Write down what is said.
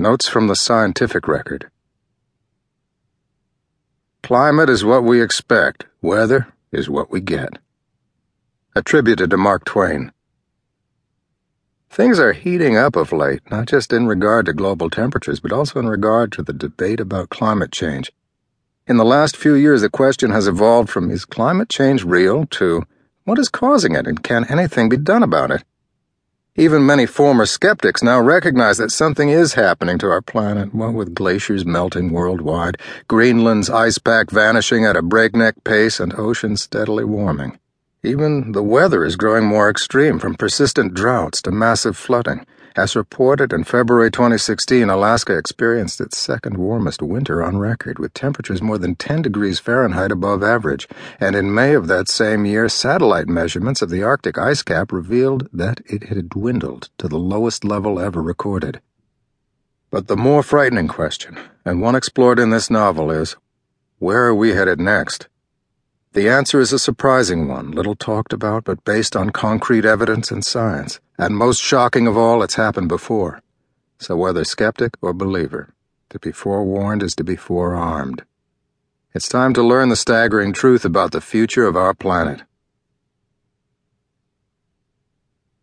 Notes from the Scientific Record. Climate is what we expect, weather is what we get. Attributed to Mark Twain. Things are heating up of late, not just in regard to global temperatures, but also in regard to the debate about climate change. In the last few years, the question has evolved from is climate change real to what is causing it and can anything be done about it? Even many former skeptics now recognize that something is happening to our planet, what with glaciers melting worldwide, Greenland's ice pack vanishing at a breakneck pace, and oceans steadily warming. Even the weather is growing more extreme, from persistent droughts to massive flooding. As reported in February 2016, Alaska experienced its second warmest winter on record, with temperatures more than 10 degrees Fahrenheit above average. And in May of that same year, satellite measurements of the Arctic ice cap revealed that it had dwindled to the lowest level ever recorded. But the more frightening question, and one explored in this novel, is where are we headed next? The answer is a surprising one, little talked about, but based on concrete evidence and science. And most shocking of all, it's happened before. So whether skeptic or believer, to be forewarned is to be forearmed. It's time to learn the staggering truth about the future of our planet.